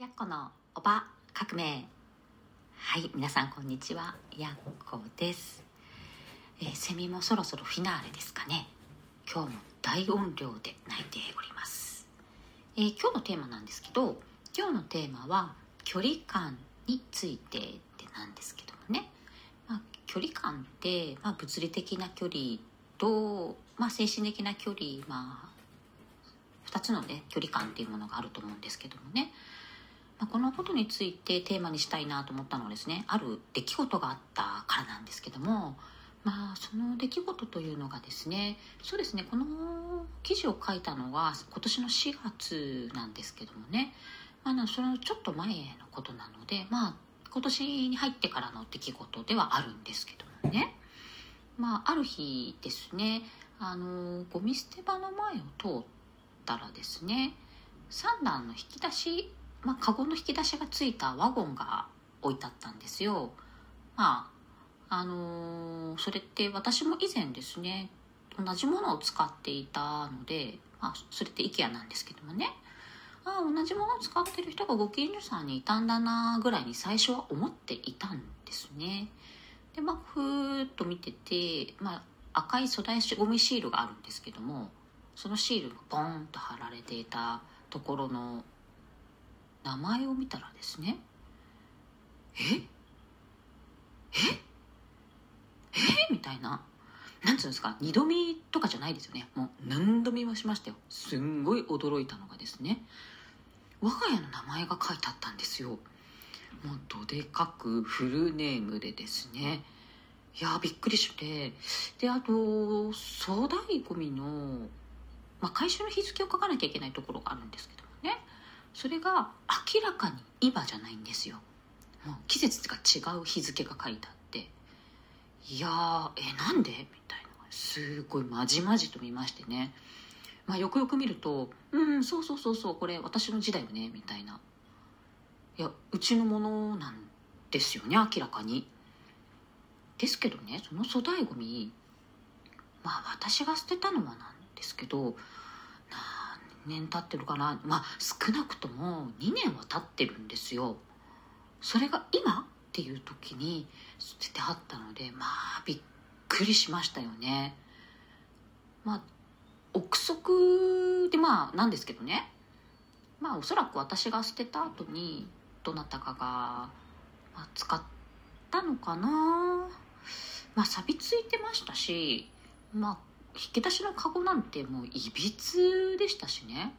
やっこのおば革命はい皆さんこんにちは。やっこです、えーセミもそろそろフィナーレですかね。今日も大音量で泣いております、えー今日のテーマなんですけど今日のテーマは距離感についてってなんですけどもね、まあ、距離感って、まあ、物理的な距離と、まあ、精神的な距離まあ2つのね距離感っていうものがあると思うんですけどもね。まあ、このことについてテーマにしたいなと思ったのはですねある出来事があったからなんですけどもまあその出来事というのがですねそうですねこの記事を書いたのは今年の4月なんですけどもね、まあ、そのちょっと前のことなのでまあ今年に入ってからの出来事ではあるんですけどもね。まあある日ですねあのゴミ捨て場の前を通ったらですね3段の引き出しまあ、カゴの引き出しがついたワゴンが置いてあったんですよ。まあ、あのーそれって私も以前ですね、同じものを使っていたので、まあ、それって IKEA なんですけどもね、ああ、同じものを使ってる人がご近所さんにいたんだなぐらいに最初は思っていたんですね。で、まあ、ふーっと見てて、まあ、赤い粗大ゴミシールがあるんですけども、そのシールがポンと貼られていたところの名前を見たらですね。え？え？え？みたいな。なんつうんですか？二度見とかじゃないですよね。もう何度見もしましたよ。すんごい驚いたのがですね。我が家の名前が書いてあったんですよ。もうどでかくフルネームでですね。いやーびっくりして。であと粗大ごみの、まあ、回収の日付を書かなきゃいけないところがあるんですけど。それが明らかに今じゃないんですよ。もう季節が違う日付が書いてあって。いやーえなんで？みたいな。すごいまじまじと見ましてね。まあよくよく見ると「うんそうそうそうそうこれ私の字だよね」みたいな。いやうちのものなんですよね明らかに。ですけどねその粗大ごみまあ私が捨てたのはなんですけど年経ってるかな？まあ少なくとも2年は経ってるんですよ。それが今っていう時に捨ててあったのでまあびっくりしましたよね。まあ憶測でまあなんですけどね。まあおそらく私が捨てた後にどなたかが、ま、使ったのかな。まあ錆びついてましたしまあ引き出しのカゴなんてもういびつでしたしね。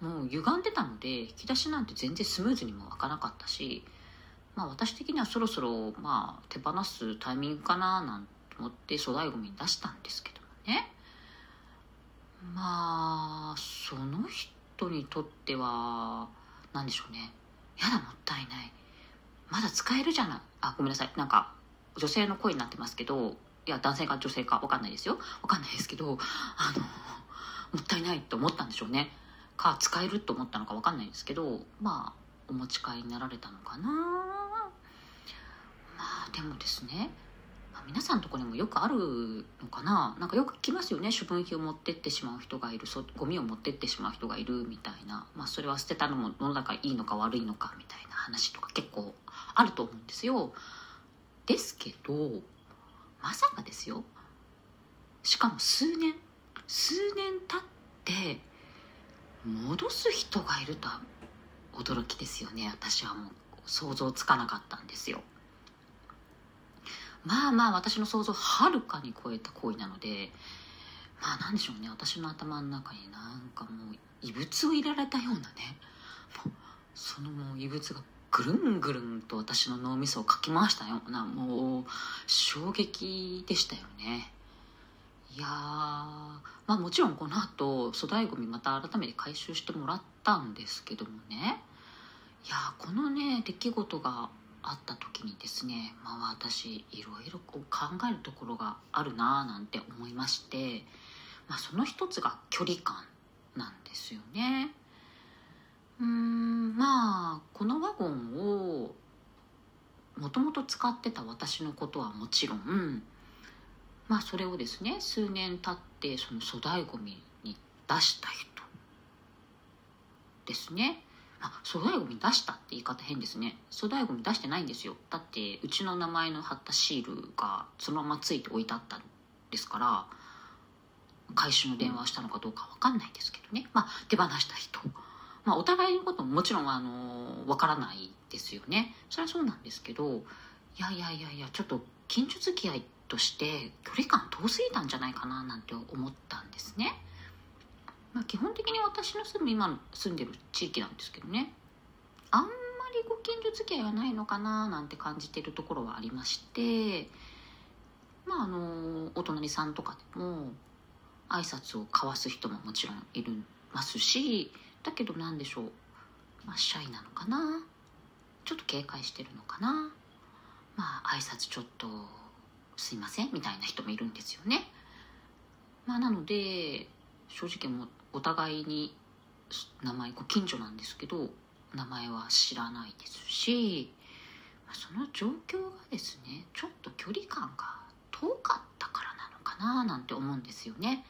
もう歪んでたので引き出しなんて全然スムーズにも開かなかったしまあ私的にはそろそろまあ手放すタイミングかななんて思って粗大ごみに出したんですけどもね。まあその人にとっては何でしょうね。やだもったいない。まだ使えるじゃない。あごめんなさい。なんか女性の声になってますけどいや男性か女性か分かんないですよ。分かんないですけどあのもったいないと思ったんでしょうね。か使えると思ったのか分かんないですけどまあお持ち帰りになられたのかな。まあでもですね、ま皆さんのところにもよくあるのかな。なんかよく聞きますよね。処分費を持ってってしまう人がいる。そゴミを持ってってしまう人がいるみたいな、まあ、それは捨てたのものだからいいのか悪いのかみたいな話とか結構あると思うんですよ。ですけどまさかですよ。しかも数年。数年経って戻す人がいるとは驚きですよね。私はもう想像つかなかったんですよ。まあまあ私の想像をはるかに超えた行為なのでまあなんでしょうね。私の頭の中になんかもう異物を入れられたようなね。もうそのもう異物がぐるんぐるんと私の脳みそをかき回したようなもう衝撃でしたよね。いやまあもちろんこの後粗大ごみまた改めて回収してもらったんですけどもね。いやこのね出来事があった時にですねまあ私いろいろこう考えるところがあるなーなんて思いまして、まあ、その一つが距離感なんですよね。うんまあこのワゴンをもともと使ってた私のことはもちろんまあそれをですね数年経ってその粗大ごみに出した人ですね。あ粗大ごみ出したって言い方変ですね。粗大ごみ出してないんですよ。だってうちの名前の貼ったシールがそのままついて置いてあったんですから回収の電話をしたのかどうか分かんないですけどね。まあ手放した人。まあお互いのことももちろんあの分からないですよねそれはそうなんですけどいやいやいやいやちょっと近所付き合いとして距離感遠すぎたんじゃないかななんて思ったんですね。まあ、基本的に私の住む今の住んでる地域なんですけどねあんまりご近所付き合いはないのかななんて感じてるところはありましてまああのお隣さんとかでも挨拶を交わす人ももちろんいるますしだけど何でしょう、まあ、シャイなのかな。ちょっと警戒してるのかな。まあ挨拶ちょっとすいません。みたいな人もいるんですよね。まあなので正直もお互いに名前ご近所なんですけど名前は知らないですしその状況がですねちょっと距離感が遠かったからなのかななんて思うんですよね。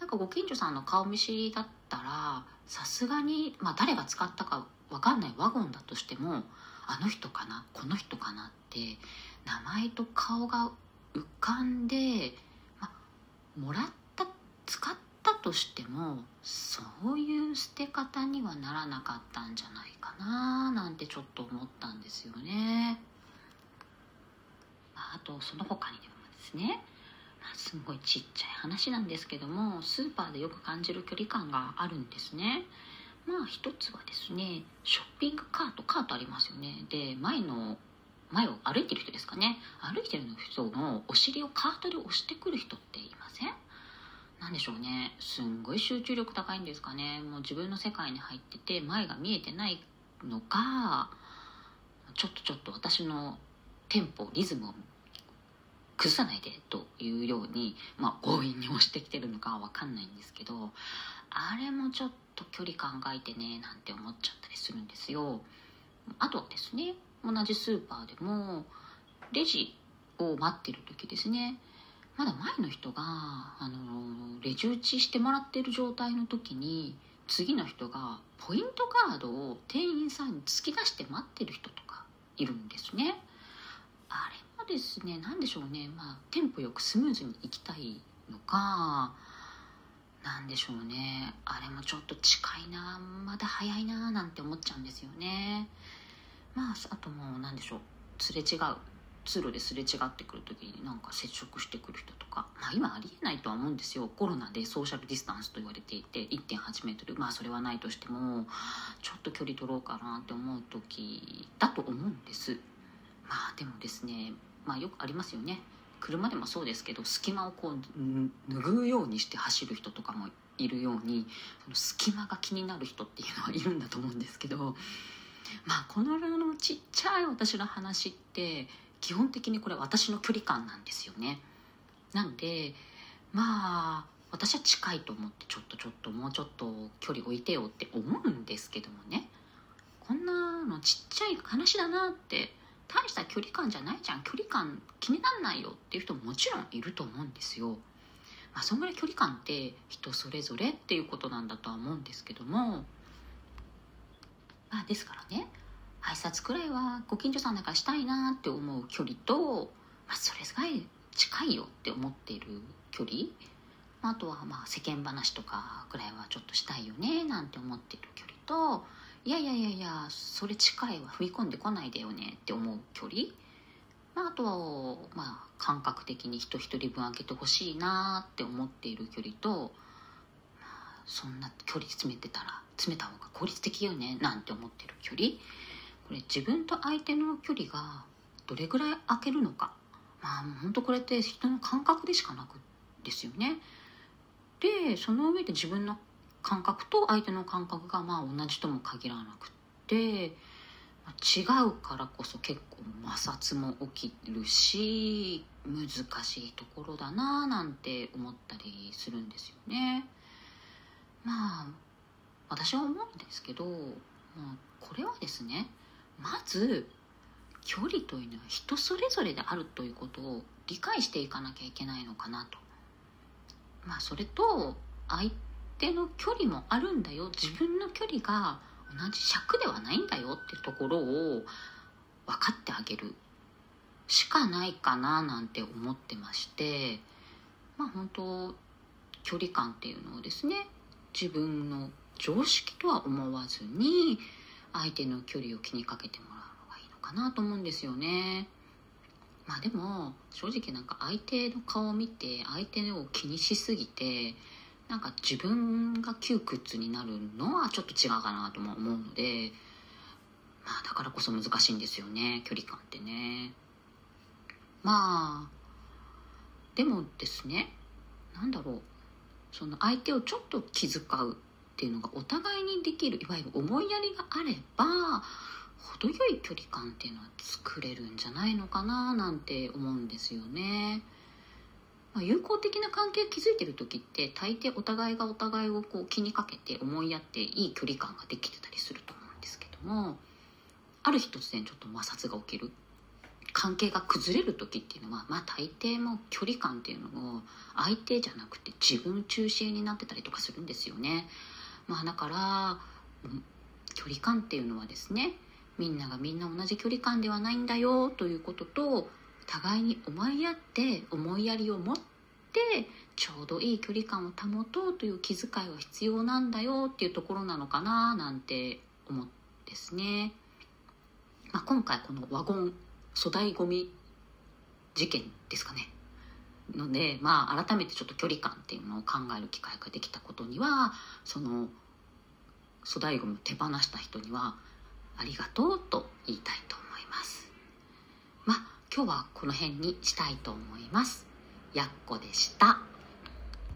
なんかご近所さんの顔見知りだったらさすがに、まあ、誰が使ったか分かんないワゴンだとしてもあの人かなこの人かなって名前と顔が浮かんで、まあ、もらった使ったとしてもそういう捨て方にはならなかったんじゃないかななんてちょっと思ったんですよね。まあ、とその他にでもですね、あ、すごいちっちゃい話なんですけどもスーパーでよく感じる距離感があるんですね。まあ一つはですねショッピングカートカートありますよね。で前の前を歩いてる人ですかね。歩いてる人のお尻をカートで押してくる人っていません？何でしょうね。すんごい集中力高いんですかね。もう自分の世界に入ってて前が見えてないのかちょっとちょっと私のテンポリズムを崩さないでというように、まあ、強引に押してきてるのかは分かんないんですけどあれもちょっと距離考えてねなんて思っちゃったりするんですよ。あとはですね同じスーパーでもレジを待ってる時ですね。まだ前の人があのレジ打ちしてもらってる状態の時に次の人がポイントカードを店員さんに突き出して待ってる人とかいるんですね。あれですね。何でしょうね。まあテンポよくスムーズに行きたいのかなんでしょうね。あれもちょっと近いな。まだ早いななんて思っちゃうんですよね。まああともう何でしょう。すれ違う。通路ですれ違ってくる時になんか接触してくる人とか、まあ、今ありえないとは思うんですよ。コロナでソーシャルディスタンスと言われていて1 8メートル。まあそれはないとしてもちょっと距離取ろうかなって思う時だと思うんです。まあでもですねまあよくありますよね。車でもそうですけど隙間をこう拭うようにして走る人とかもいるようにその隙間が気になる人っていうのはいるんだと思うんですけどまあこののちっちゃい私の話って基本的にこれ私の距離感なんですよね。なんでまあ私は近いと思ってちょっとちょっともうちょっと距離置いてよって思うんですけどもね。こんなのちっちゃい話だなって距離感じゃない？じゃん距離感気になんないよっていう人ももちろんいると思うんですよ。まあ、そんぐらい距離感って人それぞれっていうことなんだとは思うんですけども。まあですからね。挨拶くらいはご近所さんだからしたいなって思う距離と、まあ、それぐらい近いよって思っている距離。まあとはまあ世間話とかぐらいはちょっとしたいよねなんて思っている距離といやいやいやいやそれ近いは踏み込んでこないでよねって思う距離、まあ、あとはまあ感覚的に人一人分開けてほしいなって思っている距離と、まあ、そんな距離詰めてたら詰めた方が効率的よねなんて思ってる距離。これ自分と相手の距離がどれぐらい空けるのか。まあ本当これって人の感覚でしかなくですよね。でその上で自分の感覚と相手の感覚がまあ同じとも限らなくって違うからこそ結構摩擦も起きるし難しいところだななんて思ったりするんですよね。まあ私は思うんですけど、まあ、これはですねまず距離というのは人それぞれであるということを理解していかなきゃいけないのかなと。まあそれと相手の距離もあるんだよ自分の距離が同じ尺ではないんだよってところを分かってあげるしかないかななんて思ってましてまあ本当距離感っていうのをですね自分の常識とは思わずに相手の距離を気にかけてもらうのがいいのかなと思うんですよね。まあでも正直なんか相手の顔を見て相手を気にしすぎてなんか自分が窮屈になるのはちょっと違うかなとも思うのでまあだからこそ難しいんですよね距離感ってね。まあでもですね何だろうその相手をちょっと気遣うっていうのがお互いにできるいわゆる思いやりがあれば程よい距離感っていうのは作れるんじゃないのかななんて思うんですよね。まあ、友好的な関係を築いてる時って大抵お互いがお互いをこう気にかけて思いやっていい距離感ができてたりすると思うんですけどもある日突然ちょっと摩擦が起きる関係が崩れる時っていうのはまあ大抵も距離感っていうのを相手じゃなくて自分中心になってたりとかするんですよね。まあだから距離感っていうのはですねみんながみんな同じ距離感ではないんだよということと互いに思いやって思いやりを持っってちょうどいい距離感を保とうという気遣いは必要なんだよっていうところなのかななんて思うんですね。まあ、今回このワゴン粗大ごみ事件ですかね。のでまあ改めてちょっと距離感っていうのを考える機会ができたことにはその粗大ごみを手放した人にはありがとうと言いたいと思います。まあ今日はこの辺にしたいと思います。やっこでした。